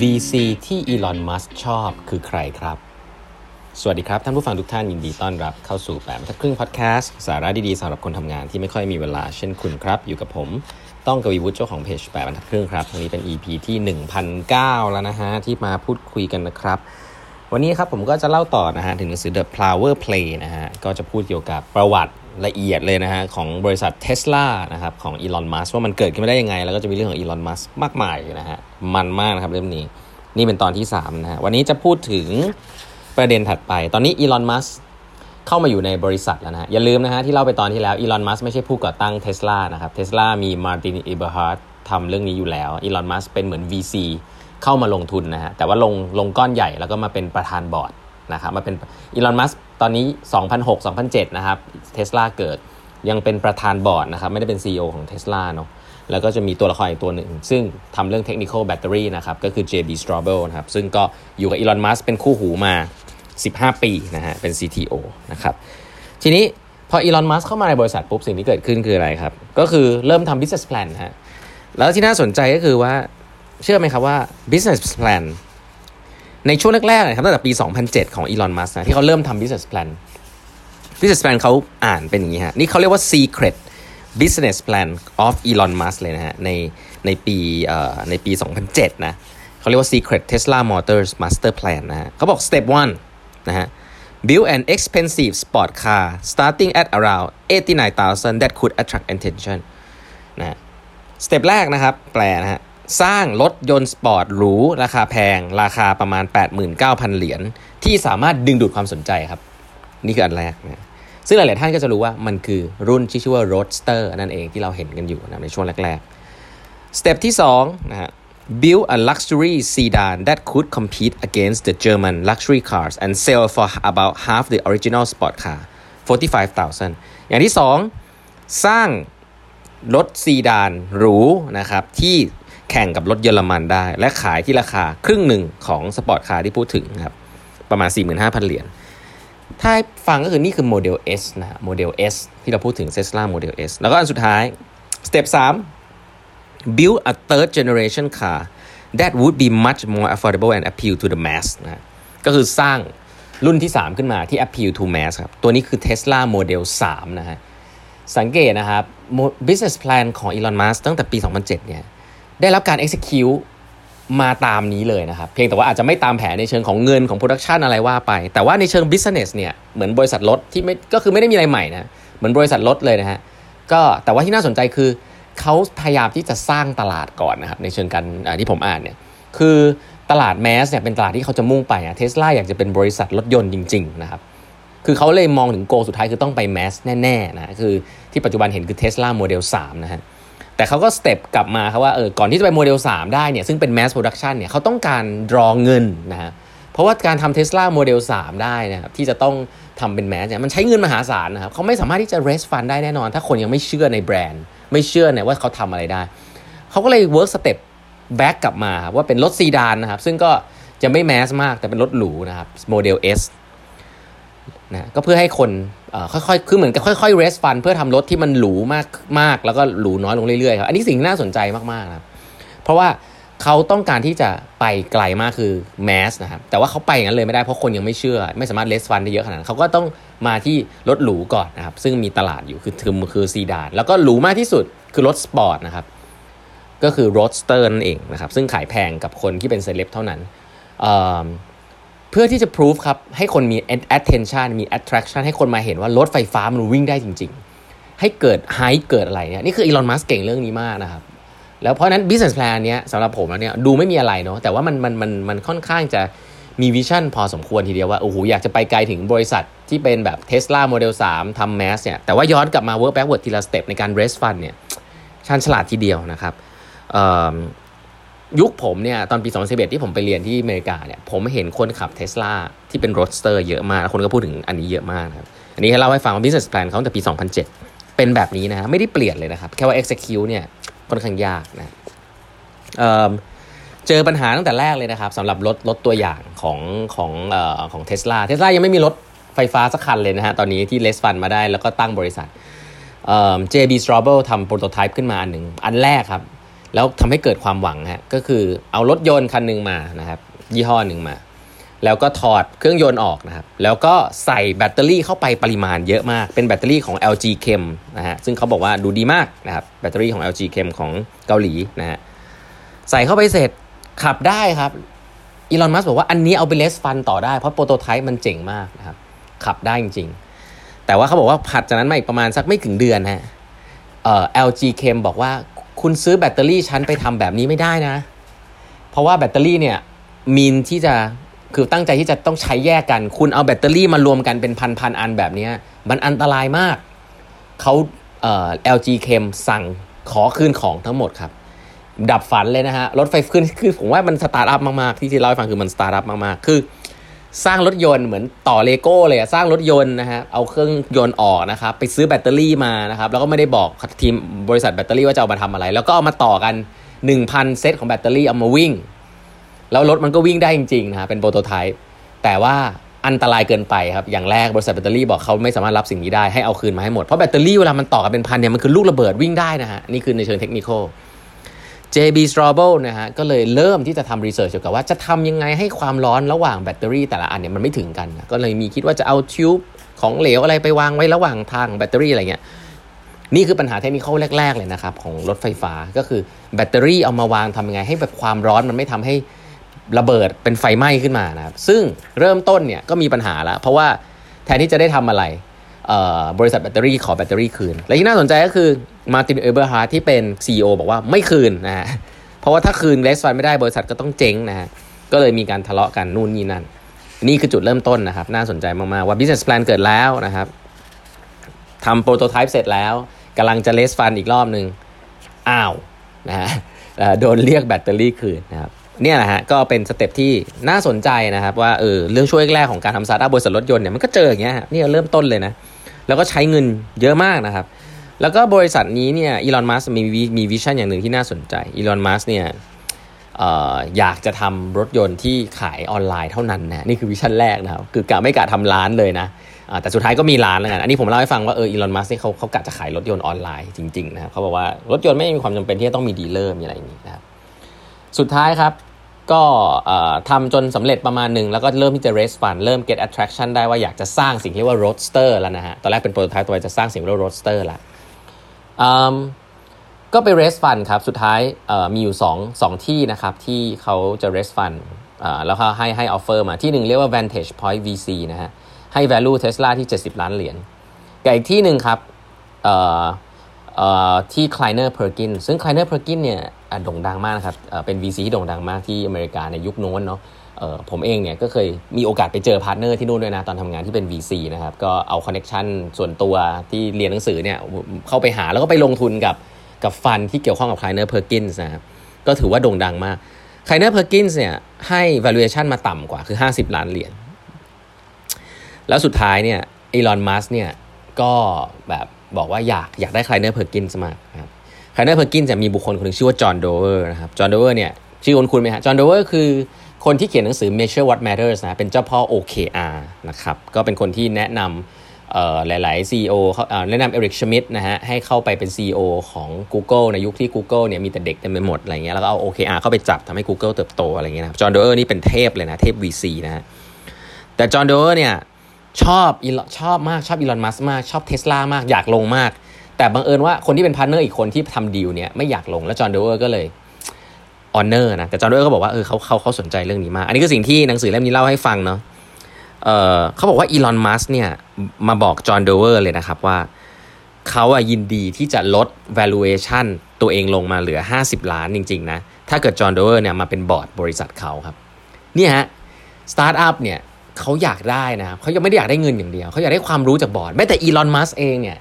VC ที่อีลอน มัสชอบคือใครครับ สวัสดีครับ ท่านผู้ฟังทุกท่านยินดีต้อนรับเข้าสู่แปดบรรทัดครึ่งพอดแคสต์สาระดีๆสำหรับคนทำงานที่ไม่ค่อยมีเวลาเช่นคุณครับ อยู่กับผม ต้องกวีวุฒิเจ้าของเพจแปดบรรทัดครึ่งครับวันนี้เป็น EP ที่ 1009 แล้วนะฮะ ที่มาพูดคุยกันนะครับ วันนี้ครับผมก็จะเล่าต่อนะฮะ ถึงหนังสือ The Power Play นะฮะ ก็จะพูดเกี่ยวกับประวัติ ละเอียดเลยนะฮะของบริษัทเท s l a นะครับของอีลอนมัสว่ามันเกิดขึ้นมาได้ยังไง แล้วก็จะมีเรื่องของอีลอนมัสมากมายนะฮะมันมากนะครับเรื่องนี้ นี่เป็นตอนที่ 3 นะฮะวันนี้จะพูดถึงประเด็นถัดไป ตอนนี้อีลอนมัสก์เข้ามาอยู่ในบริษัทแล้วนะฮะอย่าลืมนะฮะที่เล่าไปตอนที่แล้วอีลอนมัสไม่ใช่ผู้ก่อตั้งเท s l a นะครับเท s l a มีมาร์ตินอิเบอร์ฮาร์ททำเรื่องนี้อยู่แล้วอีลอนมัสก์เป็นเหมือน VC เข้ามาลงทุนนะฮะแต่ว่าลงลงก้อนใหญ่แล้วก็มาเป็นประธานบอร์ดนะครับมาเป็นอีลอนมัสก์ ตอนนี้ 2006-2007 นะครับเท s l a เกิดยังเป็นประธานบอร์ดนะครับ ไม่ได้เป็น CEO ของ Tesla เนาะแล้วก็จะมีตัวละครอีกตัวหนึ่ง ซึ่งทำเรื่อง technical battery นะครับ ก็คือ JB Straubel นะครับ ซึ่งก็อยู่กับอีลอนมัสเป็นคู่หูมา 15 ปีนะฮะเป็น CTO นะครับ ทีนี้พออีลอนมัสเข้ามาในบริษัทปุ๊บ สิ่งที่เกิดขึ้นคืออะไรครับ ก็คือเริ่มทำ business plan ฮะแล้วที่น่าสนใจก็คือว่าเชื่อไหมครับว่า business plan ในช่วงแรกๆนะครับตั้งแต่ปี 2007 ของอีลอนมัสนะที่เขาเริ่มทำ business plan business plan เขาอ่านเป็นอย่างนี้ฮะนี่เขาเรียกว่า secret business plan of Elon Musk เลยนะฮะในในปีเอ่อในปี 2007 นะเขาเรียกว่า secret Tesla Motors master plan นะฮะเขาบอก step one นะฮะ build an expensive sport car starting at around 89,000 that could attract attention นะฮะ step แรกนะครับ แปลนะฮะ สร้างรถยนต์สปอร์ตหรูราคาแพง ราคาประมาณ 89,000 เหรียญที่สามารถดึงดูดความสนใจครับ นี่คืออันแรกนะซึ่งหลาย ๆ ท่านก็จะรู้ว่ามันคือรุ่นที่ชื่อว่า Roadster นั่นเองที่เราเห็นกันอยู่นะในช่วงแรกๆ step ที่2นะฮะ build a luxury sedan that could compete against the German luxury cars and sell for about half the original sport car 45,000 อย่างที่ 2 สร้างรถซีดานหรูนะครับที่ แข่งกับรถเยอรมันได้ และขายที่ราคาครึ่งหนึ่งของ sport car ที่พูดถึงครับ ประมาณ 45,000 เหรียญถ้าฟังก็คือนี่คือโมเดล S นะโมเดล S ที่เราพูดถึง Tesla Model S แล้วก็อันสุดท้ายสเต็ป3 build a third generation car that would be much more affordable and appeal to the mass นะก็คือสร้างรุ่นที่ 3 ขึ้นมาที่ appeal to mass ครับ ตัวนี้คือ Tesla Model 3 นะฮะ สังเกตนะครับ business plan ของ Elon Musk ตั้งแต่ปี 2007 เนี่ย ได้รับการ execute มาตามนี้เลยนะครับ เพียงแต่ว่าอาจจะไม่ตามแผนในเชิงของเงินของ production อะไรว่าไป แต่ว่าในเชิง business เนี่ยเหมือนบริษัทรถที่ไม่ก็คือไม่ได้มีอะไรใหม่นะเหมือนบริษัทรถเลยนะฮะก็แต่ว่าที่น่าสนใจคือเขาพยายามที่จะสร้างตลาดก่อนนะครับในเชิงการที่ผมอ่านเนี่ยคือตลาดแมสเนี่ยเป็นตลาดที่เขาจะมุ่งไปอะเทสลาอยากจะเป็นบริษัทรถยนต์จริงๆนะครับคือเขาเลยมองถึงโกสุดท้ายคือต้องไปแมสแน่ๆนะคือที่ปัจจุบันเห็นคือ Tesla Model 3นะฮะ แต่เขาก็สเต็ปกลับมาครับว่าเออก่อนที่จะไปโมเดล 3 ได้เนี่ยซึ่งเป็น mass production เนี่ยเขาต้องการดรอเงินนะฮะเพราะว่าการทำ Tesla Model 3ได้นะครับที่จะต้องทำเป็น mass เนี่ยมันใช้เงินมหาศาลนะครับเขาไม่สามารถที่จะ raise fund ได้แน่นอน ถ้าคนยังไม่เชื่อในแบรนด์ ไม่เชื่อเนี่ยว่าเขาทำอะไรได้ เขาก็เลย work step back กลับมาว่าเป็นรถซีดานนะครับซึ่งก็จะไม่แมสมากแต่เป็นรถหรูนะครับโมเดล S นะก็เพื่อให้คนค่อยๆ คือเหมือนกับค่อยๆ raise fund เพื่อทำรถที่มันหรูมากมากแล้วก็หรูน้อยลงเรื่อยๆครับอันนี้สิ่งน่าสนใจมากๆนะครับเพราะว่าเขาต้องการที่จะไปไกลมากคือ mass นะครับแต่ว่าเขาไปอย่างนั้นเลยไม่ได้เพราะคนยังไม่เชื่อ ไม่สามารถ raise fund ได้เยอะขนาดนั้นเขาก็ต้องมาที่รถหรูก่อนนะครับซึ่งมีตลาดอยู่คือคือคือซีดานแล้วก็หรูมากที่สุดคือรถสปอร์ตนะครับก็คือ Roadster นั่นเองนะครับซึ่งขายแพงกับคนที่เป็นเซเลบเท่านั้น เพื่อที่จะ prove ครับให้คนมี attention มี attraction ให้คนมาเห็นว่ารถไฟฟ้ามันวิ่งได้จริง ๆ ให้เกิด hype เกิดอะไรเนี่ยนี่คืออีลอนมัสเก่งเรื่องนี้มากนะครับแล้วเพราะนั้น business plan เนี้ยสำหรับผมแล้วเนี่ยดูไม่มีอะไรเนาะแต่ว่ามันมันมันมันค่อนข้างจะมีวิชั่นพอสมควรทีเดียวว่าโอ้โหอยากจะไปไกลถึงบริษัทที่เป็นแบบ Tesla Model 3ทำ mass เนี่ยแต่ว่าย้อนกลับมา work backward ทีละสเต็ปในการ raise fund เนี่ยชันฉลาดทีเดียวนะครับ ยุคผมเนี่ยตอนปี 2011 ที่ผมไปเรียนที่อเมริกาเนี่ยผมเห็นคนขับเทสลาที่เป็น Roadster เยอะมากคนก็พูดถึงอันนี้เยอะมากครับอันนี้ให้เล่าให้ฟังว่า business plan เขาตั้งแต่ปี 2007 เป็นแบบนี้นะ ไม่ได้เปลี่ยนเลยนะครับ แค่ว่า execute เนี่ยค่อนข้างยากนะเจอปัญหาตั้งแต่แรกเลยนะครับสำหรับรถรถตัวอย่างของของเอ่อของ Tesla Tesla ยังไม่มีรถไฟฟ้าสักคันเลยนะฮะตอนนี้ที่ raise fund มาได้แล้วก็ตั้งบริษัทเอ่อ JB Straubel ทำ prototype ขึ้นมาอันหนึ่งอันแรกครับ แล้วทำให้เกิดความหวังฮะก็คือเอารถยนต์คันหนึ่งมานะครับ ยี่ห้อหนึ่งมา แล้วก็ถอดเครื่องยนต์ออกนะครับ แล้วก็ใส่แบตเตอรี่เข้าไปปริมาณเยอะมาก เป็นแบตเตอรี่ของ LG Chem นะฮะซึ่งเขาบอกว่าดูดีมากนะครับแบตเตอรี่ของ LG Chem ของเกาหลีนะฮะใส่เข้าไปเสร็จขับได้ครับอีลอนมัสบอกว่าอันนี้เอาไปเลสฟันต่อได้เพราะโปรโตไทป์มันเจ๋งมากนะครับ ขับได้จริง ๆ แต่ว่าเขาบอกว่าผัดจากนั้นมาอีกประมาณสักไม่ถึงเดือนฮะเอ่อ LG Chem บอกว่า คุณซื้อแบตเตอรี่ฉันไปทำแบบนี้ไม่ได้นะ เพราะว่าแบตเตอรี่เนี่ย mean ที่จะคือตั้งใจที่จะต้องใช้แยกกัน คุณเอาแบตเตอรี่มารวมกันเป็นพันพันอันแบบนี้มันอันตรายมากเขาเอ่อ LG Chem สั่งขอคืนของทั้งหมดครับ ดับฝันเลยนะฮะ รถไฟขึ้นคือผมว่ามันสตาร์ทอัพมาก ๆ ที่ที่เล่าให้ฟังคือมันสตาร์ทอัพมาก ๆ คือ สร้างรถยนต์เหมือนต่อเลโก้เลยอะสร้างรถยนต์นะฮะเอาเครื่องยนต์ออกนะครับไปซื้อแบตเตอรี่มานะครับแล้วก็ไม่ได้บอกทีมบริษัทแบตเตอรี่ว่าจะเอามาทำอะไร แล้วก็เอามาต่อกัน 1,000 เซตของแบตเตอรี่เอามาวิ่ง แล้วรถมันก็วิ่งได้จริงๆนะฮะเป็น prototype แต่ว่าอันตรายเกินไปครับ อย่างแรกบริษัทแบตเตอรี่บอกเขาไม่สามารถรับสิ่งนี้ได้ให้เอาคืนมาให้หมด เพราะแบตเตอรี่เวลามันต่อกันเป็นพันเนี่ยมันคือลูกระเบิดวิ่งได้นะฮะนี่คือในเชิงเทคนิค JB Straubel นะฮะก็เลยเริ่มที่จะทำ research เกี่ยวกับว่าจะทำยังไงให้ความร้อนระหว่างแบตเตอรี่แต่ละอันเนี่ยมันไม่ถึงกันนะก็เลยมีคิดว่าจะเอา tubeของเหลวอะไรไปวางไว้ระหว่างทางแบตเตอรี่อะไรเงี้ยนี่คือปัญหาเทคนิคแรก ๆ เลยนะครับ ของรถไฟฟ้าก็คือแบตเตอรี่เอามาวางทำยังไง ให้แบบความร้อนมันไม่ทำให้ระเบิดเป็นไฟไหม้ขึ้นมานะครับซึ่งเริ่มต้นเนี่ยก็มีปัญหาแล้วเพราะว่าแทนที่จะได้ทำอะไร บริษัทแบตเตอรี่ขอแบตเตอรี่คืน และที่น่าสนใจก็คือมาร์ตินเอเบอร์ฮาร์ดที่เป็น CEO บอกว่าไม่คืนนะฮะเพราะว่าถ้าคืน raise fund ไม่ได้บริษัทก็ต้องเจ๊งนะฮะก็เลยมีการทะเลาะกันนู่นนี่นั่น นี่คือจุดเริ่มต้นนะครับ น่าสนใจมากๆว่า business plan เกิดแล้วนะครับทำ prototype เสร็จแล้วกำลังจะ raise fund อีกรอบหนึ่งอ้าวนะฮะโดนเรียกแบตเตอรี่คืนนะครับเนี่ยนะฮะก็เป็น step ที่น่าสนใจนะครับว่าเออเรื่องช่วงแรกของการทำสตาร์ทอัพบริษัทรถยนต์เนี่ยมันก็เจออย่างเงี้ยนี่เริ่มต้นเลยนะ แล้วก็ใช้เงินเยอะมากนะครับ แล้วก็บริษัทนี้เนี่ยอีลอนมัสก์มีมี vision อย่างหนึ่งที่น่าสนใจอีลอนมัสก์เนี่ยอยากจะทำรถยนต์ที่ขายออนไลน์เท่านั้นนะนี่คือ vision แรกนะครับคือกะไม่กะทำร้านเลยนะแต่สุดท้ายก็มีร้านแล้วกันอันนี้ผมเล่าให้ฟังว่าเอออีลอนมัสก์เนี่ยเขาเขากะจะขายรถยนต์ออนไลน์จริงๆนะครับเขาบอกว่ารถยนต์ไม่มีความจำเป็นที่จะต้องมี dealer มีอะไรอย่างนี้นะครับสุดท้ายครับ ก็ทำจนสำเร็จประมาณหนึ่งแล้วก็เริ่มที่จะ raise fund เริ่ม get traction ได้ว่าอยากจะสร้างสิ่งที่เรียกว่า roadster แล้วนะฮะ ตอนแรกเป็น prototype ตัวจะสร้างสิ่งเรียกว่า roadster ละก็ไป raise fund ครับ สุดท้ายมีอยู่2 2ที่นะครับ ที่เขาจะ raise fund แล้วเขาให้ให้ offer มาที่หนึ่งเรียกว่า Vantage Point VC นะฮะ ให้ value Tesla ที่ 70 ล้านเหรียญกับอีกที่หนึ่งครับที่ Kleiner Perkins ซึ่ง Kleiner Perkins เนี่ย โด่งดังมากนะครับเป็น VC ที่โด่งดังมากที่อเมริกาในยุคโน้นเนาะผมเองเนี่ยก็เคยมีโอกาสไปเจอ partner ที่นู่นด้วยนะ ตอนทำงานที่เป็น VC นะครับ ก็เอา connectionส่วนตัวที่เรียนหนังสือเนี่ยเข้าไปหาแล้วก็ไปลงทุนกับกับ fund ที่เกี่ยวข้องกับ Kleiner Perkins นส์นะครับก็ถือว่าโด่งดังมาก Kleiner Perkins เนี่ยให้ valuation มาต่ำกว่าคือ 50 ล้านเหรียญแล้วสุดท้ายเนี่ยอีลอนมัสก์เนี่ยก็แบบบอกว่าอยากอยากได้ Kleiner Perkins มากครับ Kleiner Perkins จะมีบุคคลคนหนึ่งชื่อว่า John Doerr นะครับ John Doerr เนี่ยชื่อคุ้นคุ้นไหมฮะ John Doerr คือคนที่เขียนหนังสือ Measure What Matters นะเป็นเจ้าพ่อ OKR นะครับก็เป็นคนที่แนะนำหลาย ๆ CEO แนะนำ Eric Schmidt นะฮะให้เข้าไปเป็น CEO ของ Google ในยุคที่ Google เนี่ยมีแต่เด็กเต็มไปหมดอะไรเงี้ยแล้วก็เอา OKR เข้าไปจับทำให้ Google เติบโตอะไรเงี้ยนะ John Doerr นี่เป็นเทพเลยนะเทพ VC นะฮะแต่ John Doerr เนี่ยชอบชอบมากชอบ Elon Musk มากชอบเทสลามากอยากลงมาก แต่บังเอิญว่าคนที่เป็น partner อีกคนที่ทำดีลเนี่ยไม่อยากลงแล้ว John Doerr ก็เลย honor นะแต่ John Doerr ก็บอกว่าเออเขาเขาเขาสนใจเรื่องนี้มาก อันนี้คือสิ่งที่หนังสือเล่มนี้เล่าให้ฟังเนาะเออเขาบอกว่า Elon Musk เนี่ยมาบอก John Doerr เลยนะครับว่าเขาอะยินดีที่จะลด valuation ตัวเองลงมาเหลือ 50 ล้านจริง ๆ นะ ถ้าเกิด John Doerr เนี่ยมาเป็นบอร์ดบริษัทเขาครับเนี่ยฮะสตาร์ทอัพเนี่ยเขาอยากได้นะครับเขายังไม่ได้อยากได้เงินอย่างเดียวเขาอยากได้ความรู้จากบอร์ดแม้แต่ Elon Musk เองเนี่ย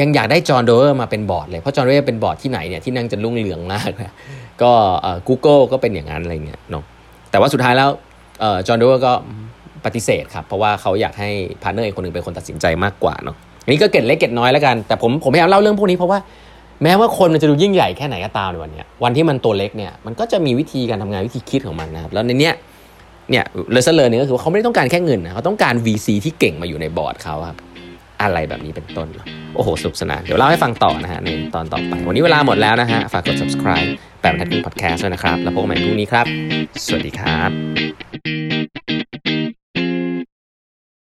ยังอยากได้ John Doerr มาเป็นบอร์ดเลย เพราะ John Doerr เป็นบอร์ดที่ไหนเนี่ยที่นั่นจะรุ่งเรืองมากนะก็กูเกิลก็เป็นอย่างนั้นอะไรเงี้ยเนาะแต่ว่าสุดท้ายแล้ว John Doerr ก็ปฏิเสธครับ เพราะว่าเขาอยากให้ partner อีกคนหนึ่งเป็นคนตัดสินใจมากกว่าเนาะอันนี้ก็เกร็ดเล็กเกร็ดน้อยแล้วกันแต่ผมผมพยายามเล่าเรื่องพวกนี้เพราะว่าแม้ว่าคนมันจะดูยิ่งใหญ่แค่ไหนก็ตามในวันนี้วันที่มันตัวเล็กเนี่ยมันก็จะมีวิธีการทำงานวิธีคิดของมันนะครับแล้วในเนี้ยเนี่ยเลเซอร์เลอร์นี่ก็คือเขาไม่ได้ต้องการแค่เงินนะเขาต้องการ VC ที่เก่งมาอยู่ในบอร์ดเขาครับ อะไรแบบนี้เป็นต้น โอ้โหสนุกสนานเดี๋ยวเล่าให้ฟังต่อนะฮะในตอนต่อไป วันนี้เวลาหมดแล้วนะฮะ ฝากกด subscribe แบบทัดครึ่ง podcast ด้วยนะครับ แล้วพบกันใหม่พรุ่งนี้ครับ สวัสดีครับ